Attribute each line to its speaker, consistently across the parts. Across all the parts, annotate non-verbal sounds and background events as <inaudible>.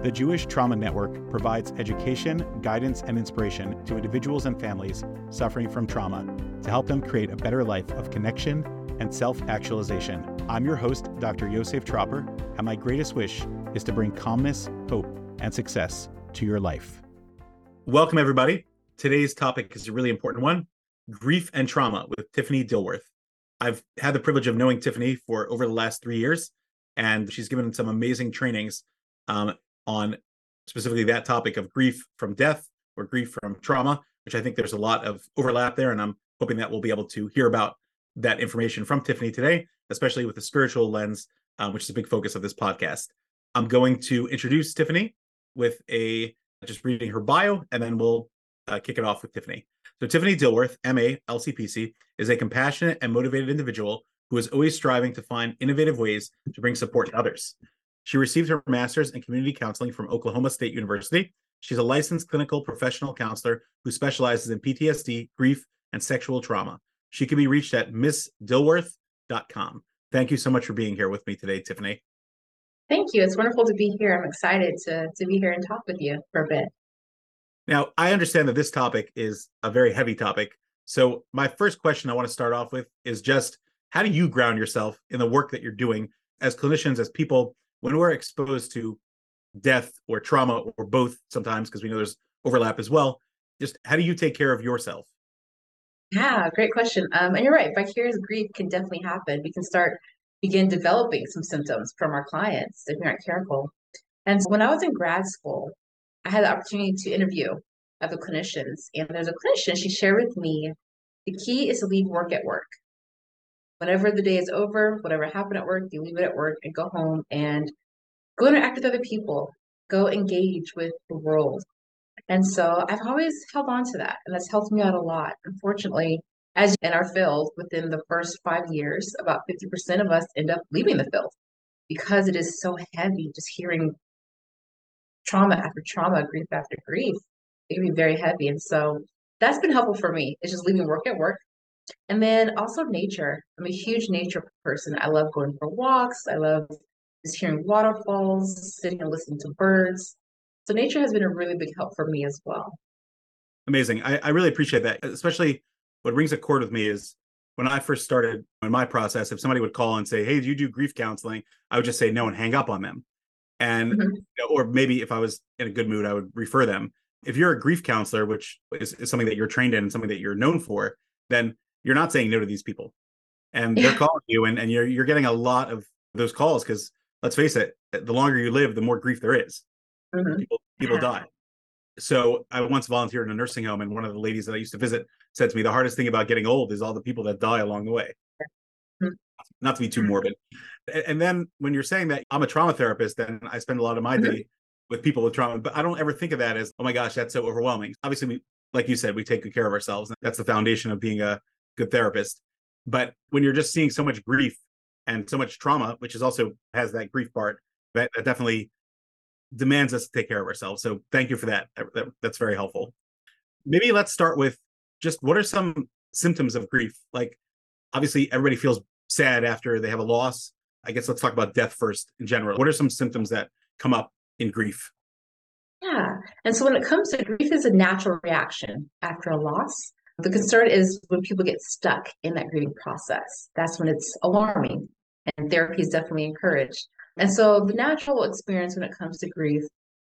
Speaker 1: The Jewish Trauma Network provides education, guidance, and inspiration to individuals and families suffering from trauma to help them create a better life of connection and self actualization. I'm your host, Dr. Yosef Tropper, and my greatest wish is to bring calmness, hope, and success to your life. Welcome, everybody. Today's topic is a really important one grief and trauma with Tiffani Dilworth. I've had the privilege of knowing Tiffani for over the last three years, and she's given some amazing trainings um, on specifically that topic of grief from death or grief from trauma, which I think there's a lot of overlap there. And I'm hoping that we'll be able to hear about that information from Tiffani today, especially with the spiritual lens, um, which is a big focus of this podcast. I'm going to introduce Tiffani with a just reading her bio, and then we'll uh, kick it off with Tiffani. So, Tiffani Dilworth, MA, LCPC, is a compassionate and motivated individual who is always striving to find innovative ways to bring support to others. She received her master's in community counseling from Oklahoma State University. She's a licensed clinical professional counselor who specializes in PTSD, grief, and sexual trauma. She can be reached at missdilworth.com. Thank you so much for being here with me today, Tiffani.
Speaker 2: Thank you. It's wonderful to be here. I'm excited to, to be here and talk with you for a bit.
Speaker 1: Now, I understand that this topic is a very heavy topic. So, my first question I want to start off with is just how do you ground yourself in the work that you're doing as clinicians, as people when we're exposed to death or trauma or both sometimes because we know there's overlap as well just how do you take care of yourself?
Speaker 2: Yeah great question. Um, and you're right vicarious grief can definitely happen. We can start begin developing some symptoms from our clients if we aren't careful. And so when i was in grad school i had the opportunity to interview other clinicians and there's a clinician she shared with me the key is to leave work at work whenever the day is over, whatever happened at work, you leave it at work and go home and go interact with other people, go engage with the world. And so I've always held on to that, and that's helped me out a lot. Unfortunately, as in our field, within the first five years, about 50% of us end up leaving the field because it is so heavy just hearing trauma after trauma, grief after grief. It can be very heavy. And so that's been helpful for me. It's just leaving work at work, and then also nature. I'm a huge nature person. I love going for walks. I love just hearing waterfalls, sitting and listening to birds. So nature has been a really big help for me as well.
Speaker 1: Amazing. I, I really appreciate that. Especially what rings a chord with me is when I first started in my process, if somebody would call and say, Hey, do you do grief counseling? I would just say no and hang up on them. And mm-hmm. or maybe if I was in a good mood, I would refer them. If you're a grief counselor, which is, is something that you're trained in and something that you're known for, then you're not saying no to these people and they're <laughs> calling you and, and you're you're getting a lot of those calls because let's face it the longer you live the more grief there is. Mm-hmm. people, people die so i once volunteered in a nursing home and one of the ladies that i used to visit said to me the hardest thing about getting old is all the people that die along the way mm-hmm. not to be too morbid and then when you're saying that i'm a trauma therapist and i spend a lot of my mm-hmm. day with people with trauma but i don't ever think of that as oh my gosh that's so overwhelming obviously we like you said we take good care of ourselves that's the foundation of being a good therapist. But when you're just seeing so much grief and so much trauma, which is also has that grief part, that, that definitely demands us to take care of ourselves. So thank you for that. that. That's very helpful. Maybe let's start with just what are some symptoms of grief? Like obviously everybody feels sad after they have a loss. I guess let's talk about death first in general. What are some symptoms that come up in grief?
Speaker 2: Yeah. And so when it comes to grief is a natural reaction after a loss. The concern is when people get stuck in that grieving process. That's when it's alarming, and therapy is definitely encouraged. And so, the natural experience when it comes to grief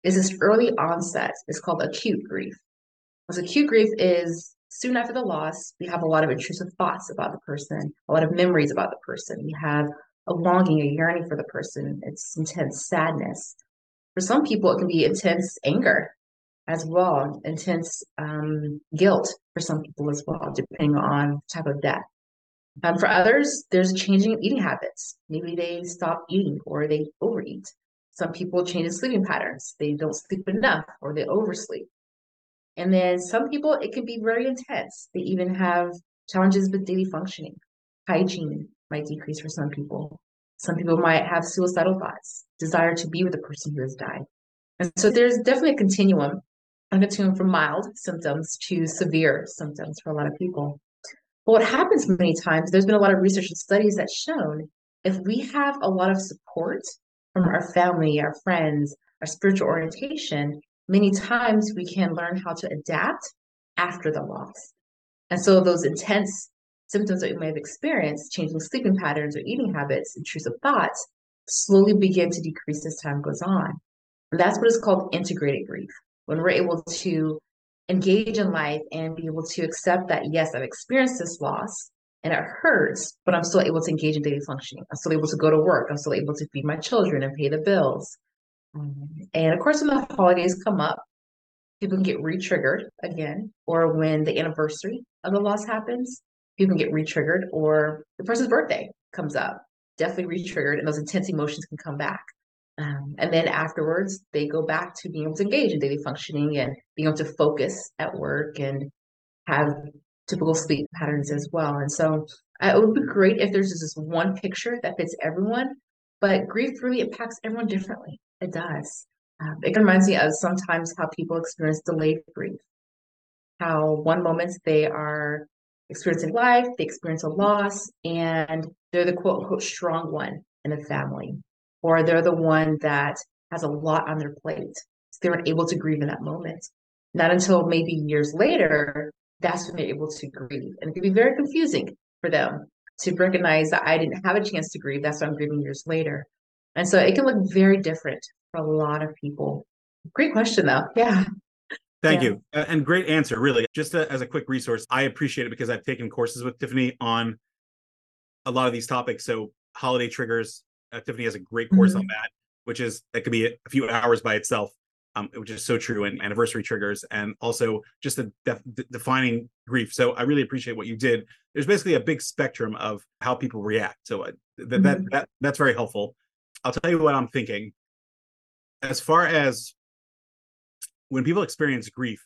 Speaker 2: is this early onset. It's called acute grief. Because acute grief is soon after the loss, we have a lot of intrusive thoughts about the person, a lot of memories about the person. We have a longing, a yearning for the person. It's intense sadness. For some people, it can be intense anger as well, intense um, guilt for some people as well, depending on type of death. Um, for others, there's a changing eating habits. Maybe they stop eating or they overeat. Some people change their sleeping patterns. They don't sleep enough or they oversleep. And then some people, it can be very intense. They even have challenges with daily functioning. Hygiene might decrease for some people. Some people might have suicidal thoughts, desire to be with the person who has died. And so there's definitely a continuum I'm continuum from mild symptoms to severe symptoms for a lot of people. But what happens many times, there's been a lot of research and studies that shown if we have a lot of support from our family, our friends, our spiritual orientation, many times we can learn how to adapt after the loss. And so those intense symptoms that we may have experienced, changing sleeping patterns or eating habits, intrusive thoughts, slowly begin to decrease as time goes on. And that's what is called integrated grief. When we're able to engage in life and be able to accept that, yes, I've experienced this loss and it hurts, but I'm still able to engage in daily functioning. I'm still able to go to work. I'm still able to feed my children and pay the bills. Um, and of course, when the holidays come up, people can get re-triggered again, or when the anniversary of the loss happens, people can get re-triggered, or the person's birthday comes up, definitely re-triggered, and those intense emotions can come back. Um, and then afterwards, they go back to being able to engage in daily functioning and being able to focus at work and have typical sleep patterns as well. And so uh, it would be great if there's just this one picture that fits everyone, but grief really impacts everyone differently. It does. Um, it reminds me of sometimes how people experience delayed grief. How one moment they are experiencing life, they experience a loss, and they're the quote unquote strong one in the family, or they're the one that has a lot on their plate. So they weren't able to grieve in that moment. Not until maybe years later, that's when they're able to grieve. And it can be very confusing for them to recognize that I didn't have a chance to grieve. That's why I'm grieving years later. And so it can look very different for a lot of people. Great question, though. <laughs> Yeah.
Speaker 1: Thank yeah. you. And great answer, really. Just a, as a quick resource, I appreciate it because I've taken courses with Tiffani on a lot of these topics. So, holiday triggers, Tiffani has a great course mm-hmm. on that, which is that could be a few hours by itself, um, which is so true. And anniversary triggers, and also just the def- defining grief. So, I really appreciate what you did. There's basically a big spectrum of how people react. So, uh, th- mm-hmm. that that that's very helpful. I'll tell you what I'm thinking. As far as when people experience grief,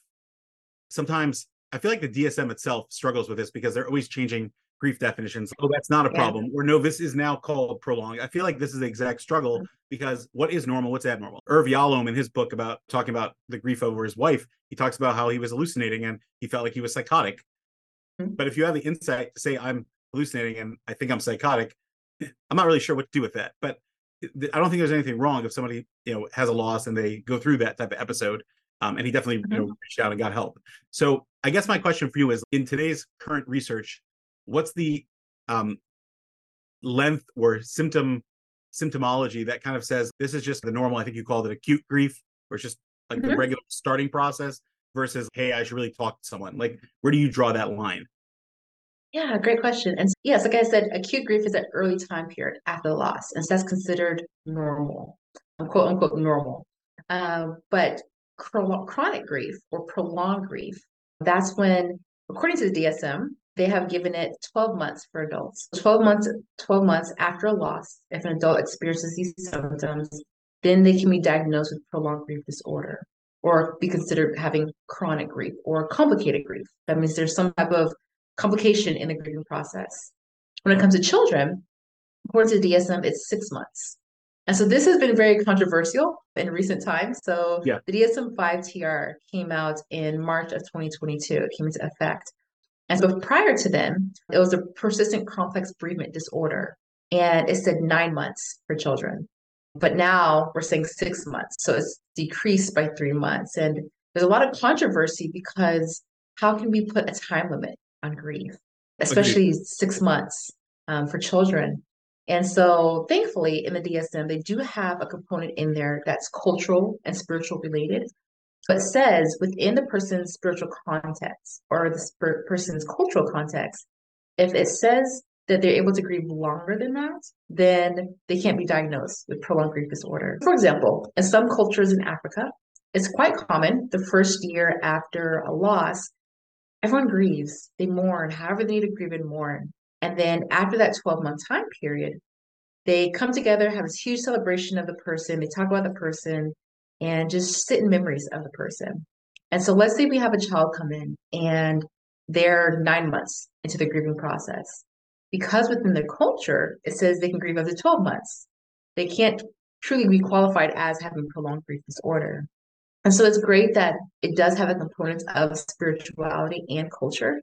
Speaker 1: sometimes I feel like the DSM itself struggles with this because they're always changing grief definitions. Oh, that's not a yeah. problem. Or no, this is now called prolonged. I feel like this is the exact struggle mm. because what is normal? What's abnormal? Irv Yalom in his book about talking about the grief over his wife, he talks about how he was hallucinating and he felt like he was psychotic. Mm-hmm. But if you have the insight to say I'm hallucinating and I think I'm psychotic, <laughs> I'm not really sure what to do with that. But I don't think there's anything wrong if somebody you know has a loss and they go through that type of episode. Um, and he definitely mm-hmm. you know reached out and got help. So I guess my question for you is: in today's current research, what's the um, length or symptom symptomology that kind of says this is just the normal? I think you called it acute grief, or it's just like mm-hmm. the regular starting process versus hey, I should really talk to someone. Like, where do you draw that line?
Speaker 2: Yeah, great question. And yes, like I said, acute grief is an early time period after the loss, and so that's considered normal, quote unquote normal. Uh, but chronic grief or prolonged grief, that's when, according to the DSM, they have given it 12 months for adults. 12 months, 12 months after a loss, if an adult experiences these symptoms, then they can be diagnosed with prolonged grief disorder or be considered having chronic grief or complicated grief. That means there's some type of complication in the grieving process. When it comes to children, according to DSM, it's six months. And so this has been very controversial in recent times. So yeah. the DSM 5 TR came out in March of 2022. It came into effect. And so prior to then, it was a persistent complex bereavement disorder. And it said nine months for children. But now we're saying six months. So it's decreased by three months. And there's a lot of controversy because how can we put a time limit on grief, especially Agreed. six months um, for children. And so, thankfully, in the DSM, they do have a component in there that's cultural and spiritual related, but says within the person's spiritual context or the person's cultural context, if it says that they're able to grieve longer than that, then they can't be diagnosed with prolonged grief disorder. For example, in some cultures in Africa, it's quite common the first year after a loss everyone grieves, they mourn, however they need to grieve and mourn. And then after that 12 month time period, they come together, have this huge celebration of the person, they talk about the person, and just sit in memories of the person. And so let's say we have a child come in and they're nine months into the grieving process. Because within their culture, it says they can grieve up to 12 months. They can't truly be qualified as having prolonged grief disorder. And so it's great that it does have a component of spirituality and culture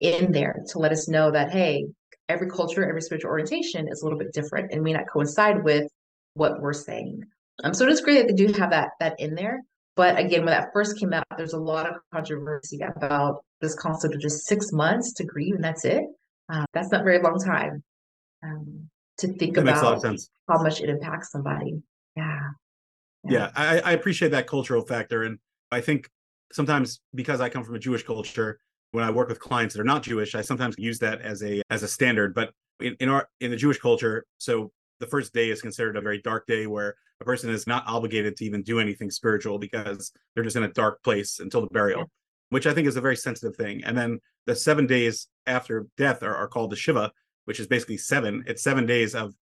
Speaker 2: in there to let us know that, hey, every culture, every spiritual orientation is a little bit different and may not coincide with what we're saying. Um, so it's great that they do have that that in there. But again, when that first came out, there's a lot of controversy about this concept of just six months to grieve and that's it. Um, that's not very long time um, to think
Speaker 1: that
Speaker 2: about how much it impacts somebody.
Speaker 1: Yeah. Yeah, yeah I, I appreciate that cultural factor. And I think sometimes because I come from a Jewish culture, when I work with clients that are not Jewish, I sometimes use that as a as a standard. But in, in our in the Jewish culture, so the first day is considered a very dark day where a person is not obligated to even do anything spiritual because they're just in a dark place until the burial, which I think is a very sensitive thing. And then the seven days after death are, are called the Shiva, which is basically seven. It's seven days of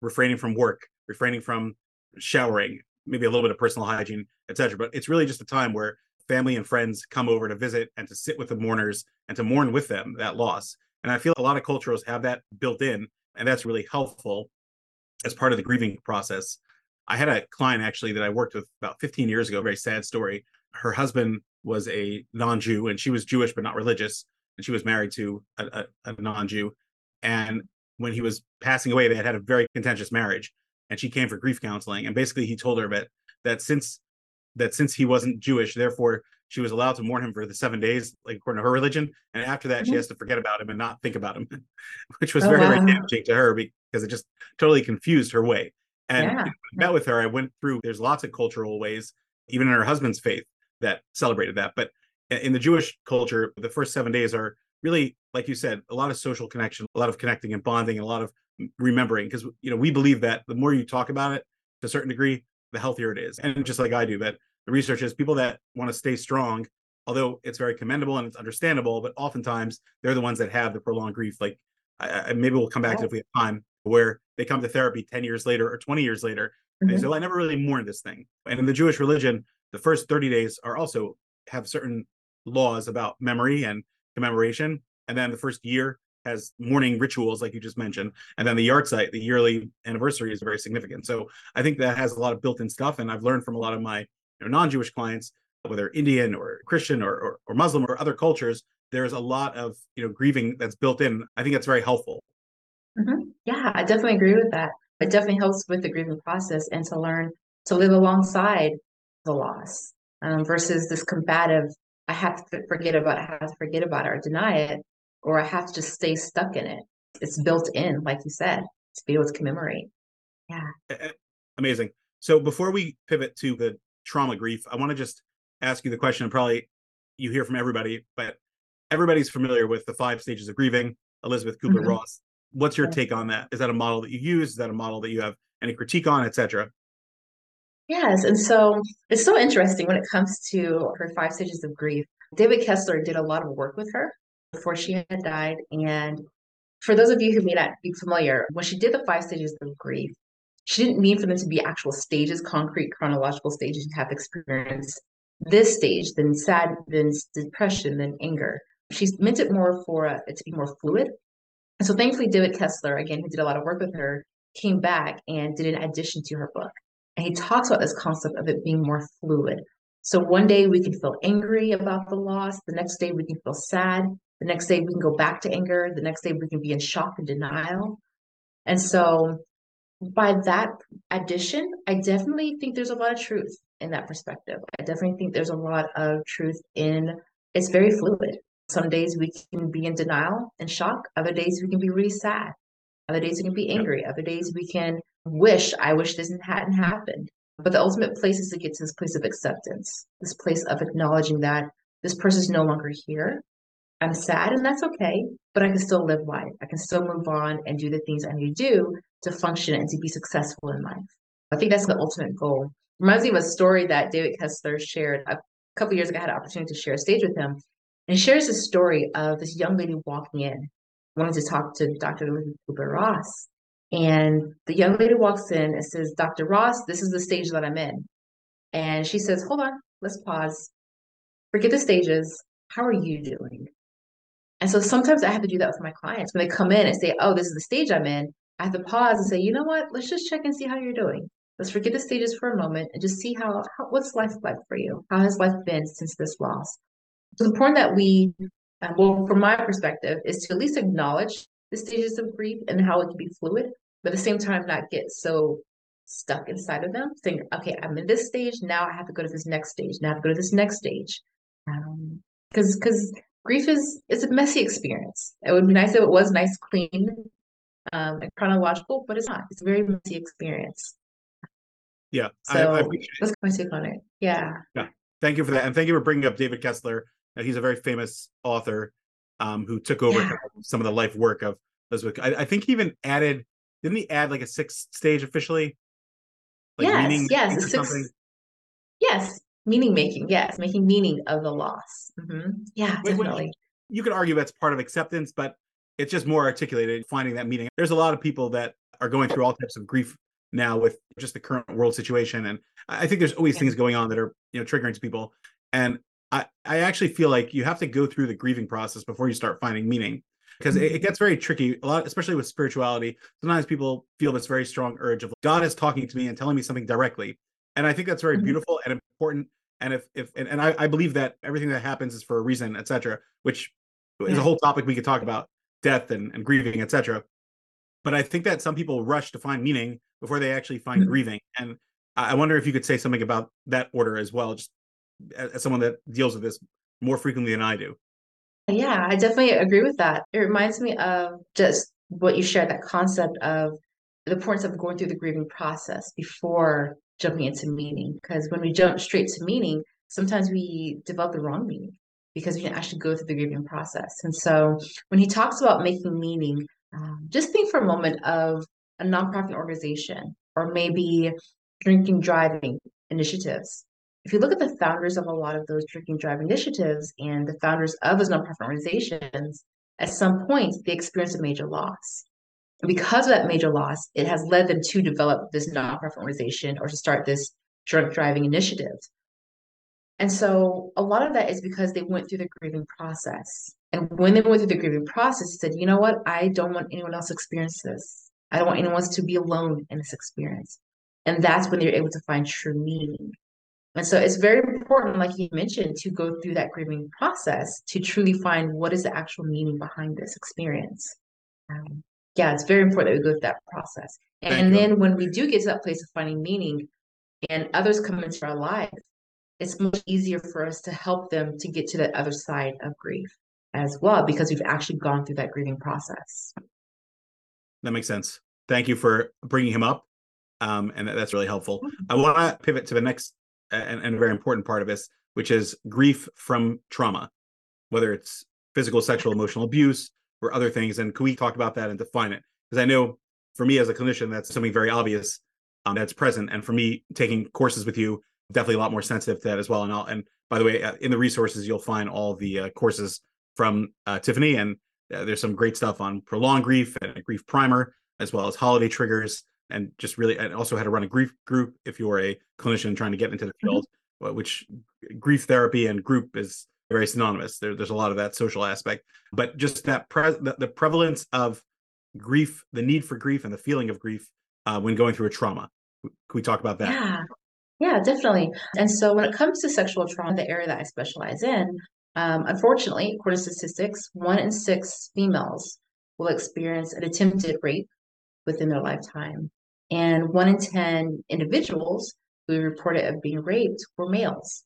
Speaker 1: refraining from work, refraining from showering, maybe a little bit of personal hygiene, etc. But it's really just a time where family and friends come over to visit and to sit with the mourners and to mourn with them that loss. And I feel a lot of cultures have that built in, and that's really helpful as part of the grieving process. I had a client actually that I worked with about 15 years ago, very sad story. Her husband was a non Jew and she was Jewish but not religious. And she was married to a, a, a non Jew. And when he was passing away, they had had a very contentious marriage. And she came for grief counseling. And basically, he told her that, that since that since he wasn't Jewish, therefore she was allowed to mourn him for the seven days, like according to her religion. And after that, mm-hmm. she has to forget about him and not think about him, <laughs> which was oh, very, wow. very damaging to her because it just totally confused her way. And yeah. I met with her, I went through, there's lots of cultural ways, even in her husband's faith, that celebrated that. But in the Jewish culture, the first seven days are really, like you said, a lot of social connection, a lot of connecting and bonding, and a lot of remembering. Because you know, we believe that the more you talk about it to a certain degree, the healthier it is. And just like I do, that the research is people that want to stay strong, although it's very commendable and it's understandable, but oftentimes they're the ones that have the prolonged grief. Like I, I, maybe we'll come back to it if we have time, where they come to therapy 10 years later or 20 years later. Mm-hmm. And they say, well, I never really mourned this thing. And in the Jewish religion, the first 30 days are also have certain laws about memory and commemoration. And then the first year has mourning rituals, like you just mentioned. And then the yahrzeit, the yearly anniversary, is very significant. So I think that has a lot of built-in stuff. And I've learned from a lot of my you know, non-Jewish clients, whether Indian or Christian or, or, or Muslim or other cultures, there's a lot of you know grieving that's built in. I think that's very helpful.
Speaker 2: Mm-hmm. Yeah, I definitely agree with that. It definitely helps with the grieving process and to learn to live alongside the loss um, versus this combative. I have to forget about it. I have to forget about it or deny it, or I have to just stay stuck in it. It's built in, like you said, to be able to commemorate. Yeah.
Speaker 1: Amazing. So before we pivot to the trauma grief, I want to just ask you the question. and Probably you hear from everybody, but everybody's familiar with the five stages of grieving. Elizabeth Kubler mm-hmm. Ross what's your take on that? Is that a model that you use? Is that a model that you have any critique on, etc.?
Speaker 2: Yes, and so it's so interesting when it comes to her five stages of grief. David Kessler did a lot of work with her before she had died. And for those of you who may not be familiar, when she did the five stages of grief, she didn't mean for them to be actual stages, concrete chronological stages you have experienced this stage, then sad, then depression, then anger. She meant it more for uh, it to be more fluid and so thankfully, David Kessler, again, who did a lot of work with her, came back and did an addition to her book. And he talks about this concept of it being more fluid. So one day we can feel angry about the loss. The next day we can feel sad. The next day we can go back to anger. The next day we can be in shock and denial. And so by that addition, I definitely think there's a lot of truth in that perspective. I definitely think there's a lot of truth in it's very fluid. Some days we can be in denial and shock. Other days we can be really sad. Other days we can be angry. Other days we can wish, I wish this hadn't happened. But the ultimate place is to get to this place of acceptance, this place of acknowledging that this person is no longer here. I'm sad and that's okay, but I can still live life. I can still move on and do the things I need to do to function and to be successful in life. I think that's the ultimate goal. Reminds me of a story that David Kessler shared a couple years ago. I had an opportunity to share a stage with him. And shares a story of this young lady walking in, wanting to talk to Dr. Elizabeth Kubler Ross. And the young lady walks in and says, Dr. Ross, this is the stage that I'm in. And she says, Hold on, let's pause. Forget the stages. How are you doing? And so sometimes I have to do that with my clients. When they come in and say, Oh, this is the stage I'm in, I have to pause and say, You know what? Let's just check and see how you're doing. Let's forget the stages for a moment and just see how, how what's life like for you? How has life been since this loss? It's important that we, uh, well, from my perspective, is to at least acknowledge the stages of grief and how it can be fluid, but at the same time, not get so stuck inside of them, saying, okay, I'm in this stage. Now I have to go to this next stage. Now I have to go to this next stage. Because um, because grief is it's a messy experience. It would be nice if it was nice, clean, um, and chronological, but it's not. It's a very messy experience.
Speaker 1: Yeah.
Speaker 2: So I, I that's my take on it. Yeah.
Speaker 1: Yeah. Thank you for that. And thank you for bringing up David Kessler. He's a very famous author um, who took over yeah. some of the life work of Elizabeth. I, I, think he even added, didn't he add like a sixth stage officially?
Speaker 2: Like yes, yes, six, yes, meaning making. Yes, making meaning of the loss. Mm-hmm. Yeah, Wait, definitely.
Speaker 1: you could argue that's part of acceptance, but it's just more articulated, finding that meaning. There's a lot of people that are going through all types of grief now with just the current world situation, and I think there's always yeah. things going on that are you know triggering to people. And I, I actually feel like you have to go through the grieving process before you start finding meaning because it, it, mm-hmm. gets very tricky a lot especially with spirituality sometimes people feel this very strong urge of god is talking to me and telling me something directly and i think that's very mm-hmm. beautiful and important and if if and, and I, I, believe that everything that happens is for a reason etc which yeah. is a whole topic we could talk about death and, and grieving etc but i think that some people rush to find meaning before they actually find mm-hmm. grieving and i wonder if you could say something about that order as well just as someone that deals with this more frequently than i do
Speaker 2: yeah, I definitely agree with that. It reminds me of just what you shared that concept of the importance of going through the grieving process before jumping into meaning. Because when we jump straight to meaning, sometimes we develop the wrong meaning because we didn't actually go through the grieving process. And so when he talks about making meaning, um, just think for a moment of a nonprofit organization or maybe drinking driving initiatives if you look at the founders of a lot of those drinking drive initiatives and the founders of those nonprofit organizations, at some point they experienced a major loss. And because of that major loss, it has led them to develop this nonprofit organization or to start this drunk driving initiative. And so a lot of that is because they went through the grieving process. And when they went through the grieving process, they said, you know what? I don't want anyone else to experience this. I don't want anyone else to be alone in this experience. And that's when they're able to find true meaning. And so it's very important, like you mentioned, to go through that grieving process to truly find what is the actual meaning behind this experience. Um, yeah, it's very important that we go through that process. And then when we do get to that place of finding meaning and others come into our life, it's much easier for us to help them to get to the other side of grief as well, because we've actually gone through that grieving process.
Speaker 1: That makes sense. Thank you for bringing him up. Um, and that's really helpful. Mm-hmm. I want to pivot to the next and, and a very important part of this, which is grief from trauma, whether it's physical, sexual, <laughs> emotional abuse, or other things. And can we talk about that and define it? Because I know for me as a clinician, that's something very obvious um, that's present. And for me, taking courses with you, definitely a lot more sensitive to that as well. And I'll, and by the way, uh, in the resources, you'll find all the uh, courses from uh, Tiffani, and uh, there's some great stuff on prolonged grief and a grief primer, as well as holiday triggers and just really and also how to run a grief group if you're a clinician trying to get into the mm-hmm. field mm-hmm. which grief therapy and group is very synonymous there, there's a lot of that social aspect but just that pre- the, the, prevalence of grief the need for grief and the feeling of grief uh, when going through a trauma can we talk about that
Speaker 2: yeah yeah definitely and so when it comes to sexual trauma the area that i specialize in um, unfortunately according to statistics one in six females will experience an attempted rape within their lifetime. And one in 10 individuals who reported of being raped were males.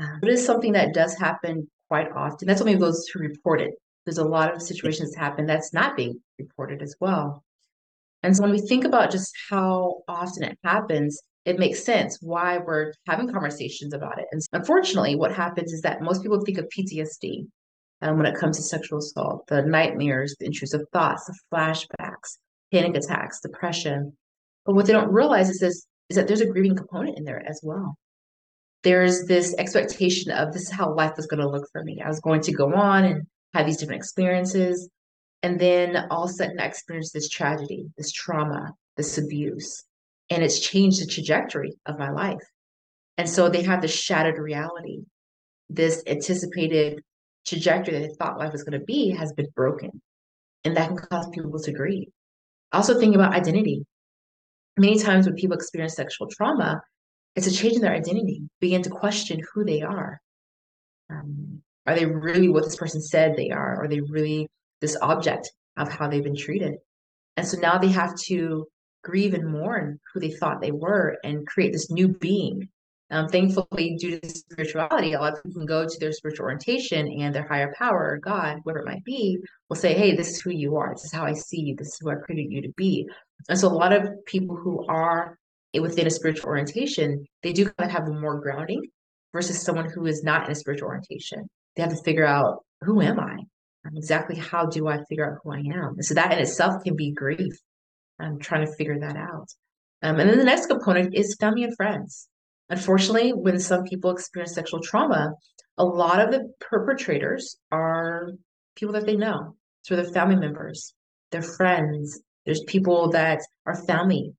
Speaker 2: Uh, it is something that does happen quite often. That's only those who report it. There's a lot of situations happen that's not being reported as well. And so when we think about just how often it happens, it makes sense why we're having conversations about it. And unfortunately, what happens is that most people think of PTSD um, when it comes to sexual assault, the nightmares, the intrusive thoughts, the flashbacks, panic attacks, depression. But what they don't realize is this, is that there's a grieving component in there as well. There's this expectation of this is how life was going to look for me. I was going to go on and have these different experiences. And then all of a sudden I experienced this tragedy, this trauma, this abuse. And it's changed the trajectory of my life. And so they have this shattered reality. This anticipated trajectory that they thought life was going to be has been broken. And that can cause people to grieve. Also think about identity. Many times when people experience sexual trauma, it's a change in their identity, begin to question who they are. Um, are they really what this person said they are? Are they really this object of how they've been treated? And so now they have to grieve and mourn who they thought they were and create this new being. Um, thankfully, due to spirituality, a lot of people can go to their spiritual orientation and their higher power or God, whatever it might be, will say, Hey, this is who you are. This is how I see you. This is who I created you to be. And so, a lot of people who are within a spiritual orientation, they do kind of have more grounding versus someone who is not in a spiritual orientation. They have to figure out who am I? Exactly how do I figure out who I am? And so that in itself can be grief. I'm trying to figure that out. Um, and then the next component is family and friends. Unfortunately, when some people experience sexual trauma, a lot of the perpetrators are people that they know. So their family members, their friends. There's people that are family,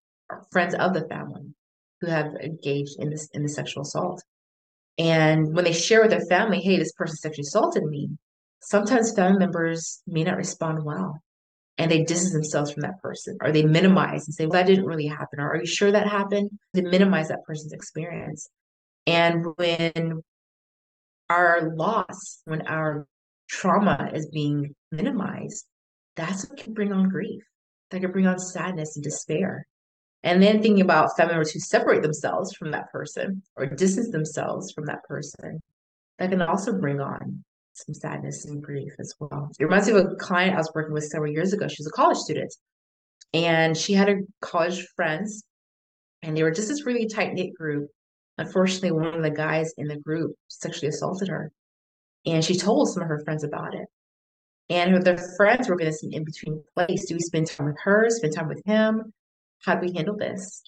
Speaker 2: friends of the family, who have engaged in this in the sexual assault. And when they share with their family, "Hey, this person sexually assaulted me," sometimes family members may not respond well and they distance themselves from that person or they minimize and say, well, that didn't really happen. Or are you sure that happened? They minimize that person's experience. And when our loss, when our trauma is being minimized, that's what can bring on grief. That can bring on sadness and despair. And then thinking about family members who separate themselves from that person or distance themselves from that person, that can also bring on some sadness and grief as well. It reminds me of a client I was working with several years ago. She was a college student and she had a college friends and they were just this really tight knit group. Unfortunately, one of the guys in the group sexually assaulted her and she told some of her friends about it. And their friends were going to see in between place. Do we spend time with her, spend time with him? How do we handle this?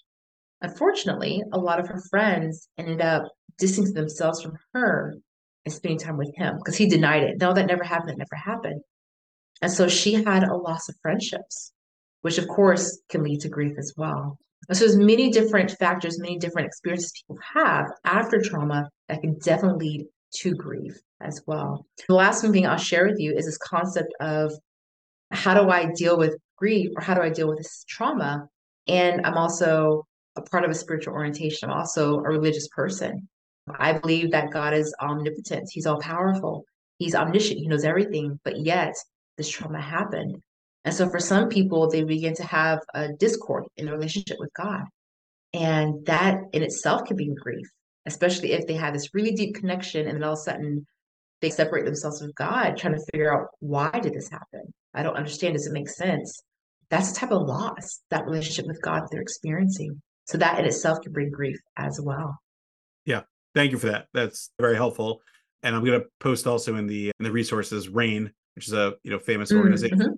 Speaker 2: Unfortunately, a lot of her friends ended up distancing themselves from her and spending time with him because he denied it. No, that never happened. That never happened. And so she had a loss of friendships, which of course can lead to grief as well. And so there's many different factors, many different experiences people have after trauma that can definitely lead to grief as well. The last one thing I'll share with you is this concept of how do I deal with grief or how do I deal with this trauma? And I'm also a part of a spiritual orientation. I'm also a religious person. I believe that God is omnipotent. He's all powerful. He's omniscient. He knows everything. But yet, this trauma happened. And so, for some people, they begin to have a discord in the relationship with God. And that in itself can be grief, especially if they have this really deep connection and then all of a sudden they separate themselves from God, trying to figure out why did this happen? I don't understand. Does it make sense? That's the type of loss, that relationship with God they're experiencing. So that in itself can bring grief as well.
Speaker 1: Yeah. Thank you for that. That's very helpful. And I'm going to post also in the in the resources RAINN, which is a you know famous mm, organization mm-hmm.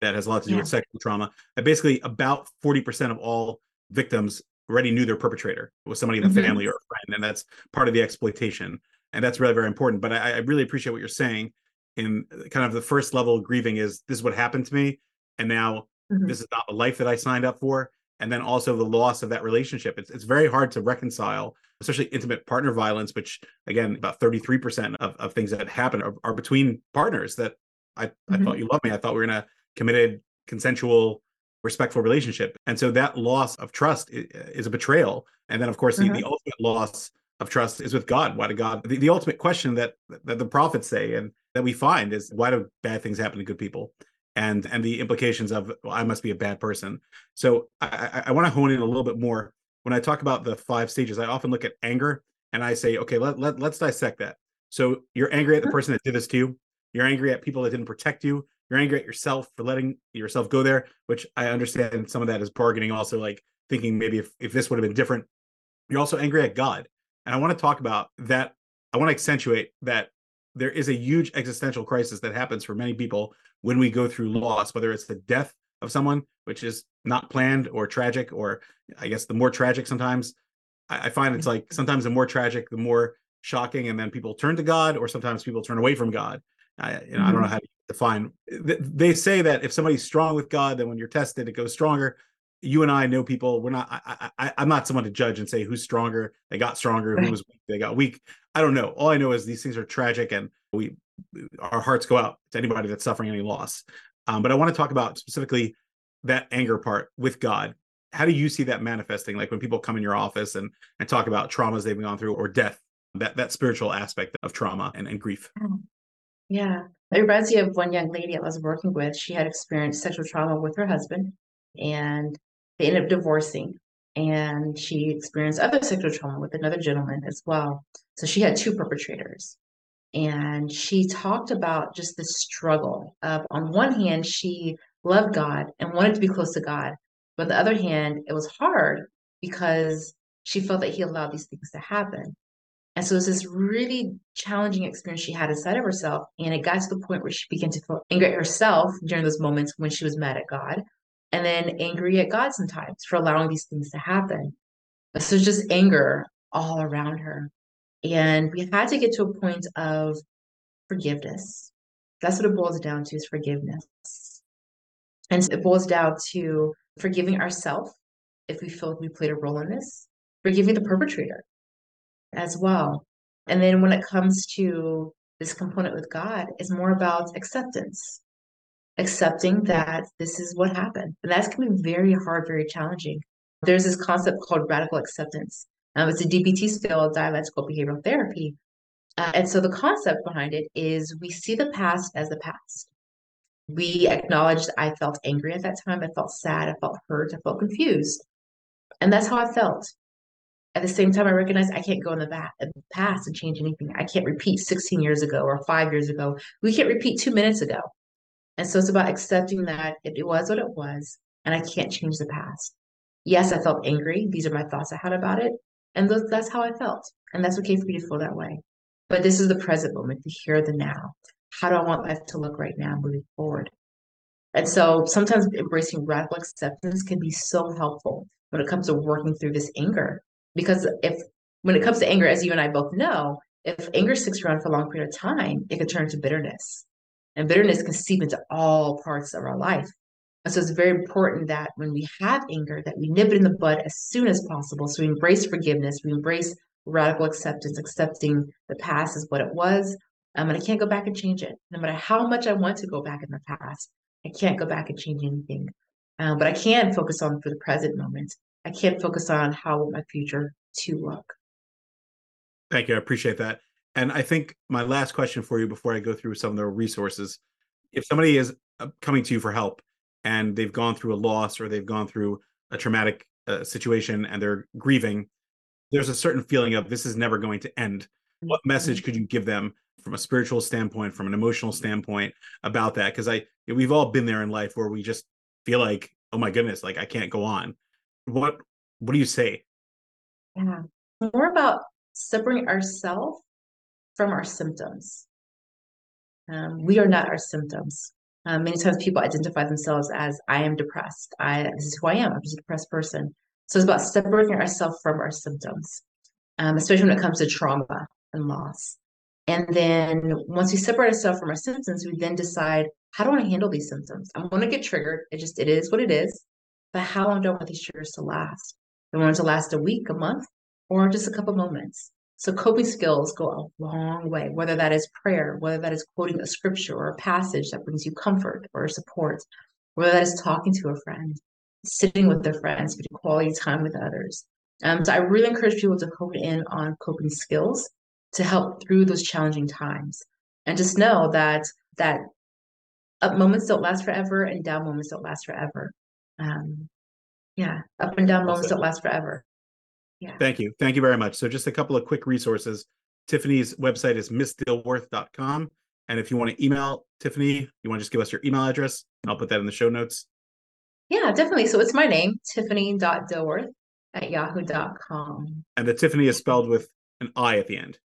Speaker 1: that has a lot to do yeah. with sexual trauma. And basically, about 40% of all victims already knew their perpetrator was somebody in the mm-hmm. family or a friend, and that's part of the exploitation. And that's really very important. But I, I really appreciate what you're saying. In kind of the first level of grieving is this is what happened to me, and now mm-hmm. this is not the life that I signed up for and then also the loss of that relationship. It's, it's very hard to reconcile, especially intimate partner violence, which again, about 33% of, of things that happen are, are between partners that I, mm-hmm. I thought you loved me. I thought we were in a committed, consensual, respectful relationship. And so that loss of trust is, a betrayal. And then of course, mm-hmm. the, the ultimate loss of trust is with God. Why did God, the, the ultimate question that, that the prophets say and that we find is why do bad things happen to good people? and and the implications of well, I must be a bad person. So I, I, I want to hone in a little bit more. When I talk about the five stages, I often look at anger and I say, okay, let, let let's dissect that. So you're angry at the person that did this to you. You're angry at people that didn't protect you. You're angry at yourself for letting yourself go there, which I understand some of that is bargaining, also like thinking maybe if, if this would have been different. You're also angry at God. And I want to talk about that. I want to accentuate that there is a huge existential crisis that happens for many people when we go through loss, whether it's the death of someone, which is not planned or tragic, or I guess the more tragic sometimes. I, I find it's like sometimes the more tragic, the more shocking, and then people turn to God, or sometimes people turn away from God. I, you know, mm-hmm. I don't know mm-hmm. how to define. They say that if somebody's strong with God, then when you're tested, it goes stronger. You and I know people. We're not. I, I, I'm not someone to judge and say who's stronger. They got stronger. Right. Who was weak? They got weak. I don't know. All I know is these things are tragic, and we our hearts go out to anybody that's suffering any loss. Um, but I want to talk about specifically that anger part with God. How do you see that manifesting? Like when people come in your office and and talk about traumas they've gone through or death, that that spiritual aspect of trauma and, and grief.
Speaker 2: Mm. Yeah. It reminds me of one young lady I was working with. She had experienced sexual trauma with her husband. And they ended up divorcing and she experienced other sexual trauma with another gentleman as well. So she had two perpetrators. And she talked about just the struggle of, on one hand, she loved God and wanted to be close to God. But on the other hand, it was hard because she felt that he allowed these things to happen. And so it was this really challenging experience she had inside of herself. And it got to the point where she began to feel angry at herself during those moments when she was mad at God, and then angry at God sometimes for allowing these things to happen. So just anger all around her. And we had to get to a point of forgiveness. That's what it boils down to is forgiveness. And it boils down to forgiving ourselves if we feel like we played a role in this, forgiving the perpetrator as well. And then when it comes to this component with God, it's more about acceptance, accepting that this is what happened. And that's going to be very hard, very challenging. There's this concept called radical acceptance. Um, it's a DBT skill, dialectical behavioral therapy. Uh, and so the concept behind it is we see the past as the past. We acknowledge that I felt angry at that time. I felt sad. I felt hurt. I felt confused. And that's how I felt. At the same time, I recognize I can't go in the, back, past and change anything. I can't repeat 16 years ago or five years ago. We can't repeat two minutes ago. And so it's about accepting that it was what it was, and I can't change the past. Yes, I felt angry. These are my thoughts I had about it. And that's how I felt. And that's okay for me to feel that way. But this is the present moment, the here, the now. How do I want life to look right now moving forward? And so sometimes embracing radical acceptance can be so helpful when it comes to working through this anger. Because if, when it comes to anger, as you and I both know, if anger sticks around for a long period of time, it can turn into bitterness. And bitterness can seep into all parts of our life. And so it's very important that when we have anger, that we nip it in the bud as soon as possible. So we embrace forgiveness, we embrace radical acceptance, accepting the past as what it was. Um, and I can't go back and change it. No matter how much I want to go back in the past, I can't go back and change anything. Um, but I can focus on for the present moment. I can't focus on how I want my future to look.
Speaker 1: Thank you. I appreciate that. And I think my last question for you before I go through some of the resources if somebody is uh, coming to you for help and they've gone through a loss or they've gone through a traumatic uh, situation and they're grieving, there's a certain feeling of this is never going to end. What message mm-hmm. could you give them from a spiritual standpoint, from an emotional standpoint about that? Because I we've all been there in life where we just feel like, oh my goodness, like I can't go on. What what do you say?
Speaker 2: Yeah. More about separating ourselves from our symptoms. Um, we are not our symptoms. Um, many times people identify themselves as I am depressed. I this is who I am. I'm just a depressed person. So it's about separating ourselves from our symptoms, um, especially when it comes to trauma and loss. And then once we separate ourselves from our symptoms, we then decide how do I handle these symptoms? I'm going to get triggered. It just it is what it is. But how long do I want these triggers to last? Do I want it to last a week, a month, or just a couple moments? So coping skills go a long way, whether that is prayer, whether that is quoting a scripture or a passage that brings you comfort or support, whether that is talking to a friend, sitting with their friends, spending quality time with others. Um, so I really encourage people to hone in on coping skills to help through those challenging times. And just know that that up moments don't last forever and down moments don't last forever. Um, yeah, up and down moments don't last forever.
Speaker 1: Yeah. Thank you. Thank you very much. So just a couple of quick resources. Tiffani's website is missdilworth.com. And if you want to email Tiffani, you want to just give us your email address, and I'll put that in the show notes.
Speaker 2: Yeah, definitely. So it's my name, tiffani.dilworth at yahoo.com.
Speaker 1: And the Tiffani is spelled with an I at the end.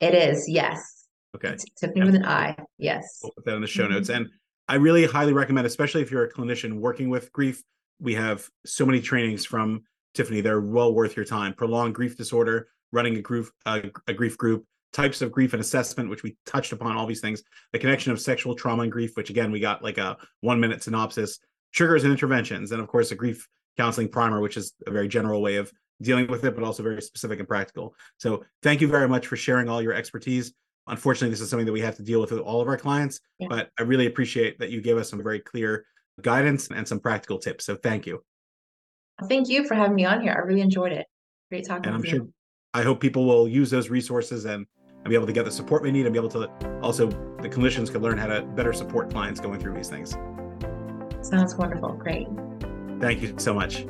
Speaker 2: It is, yes.
Speaker 1: Okay. It's
Speaker 2: Tiffani with an I, yes.
Speaker 1: We'll put that in the show mm-hmm. notes. And I really highly recommend, especially if you're a clinician working with grief, we have so many trainings from Tiffani. They're well worth your time. Prolonged grief disorder, running a grief a grief group, types of grief and assessment, which we touched upon all these things. The connection of sexual trauma and grief, which again we got like a one minute synopsis. Triggers and interventions, and of course a grief counseling primer, which is a very general way of dealing with it, but also very specific and practical. So thank you very much for sharing all your expertise. Unfortunately, this is something that we have to deal with with all of our clients, yeah. but I really appreciate that you gave us some very clear guidance and some practical tips. So thank you.
Speaker 2: Thank you for having me on here. I really enjoyed it. Great talking
Speaker 1: and I'm
Speaker 2: you.
Speaker 1: sure I hope people will use those resources and, and be able to get the support they need and be able to also the clinicians can learn how to better support clients going through these things.
Speaker 2: Sounds wonderful. Great.
Speaker 3: Thank you so much.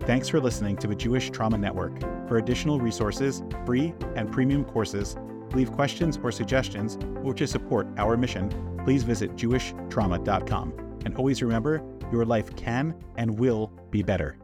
Speaker 1: Thanks for listening to the Jewish Trauma Network. For additional resources, free and premium courses, leave questions or suggestions, or to support our mission, please visit jewishtrauma.com. And always remember, your life can and will be better.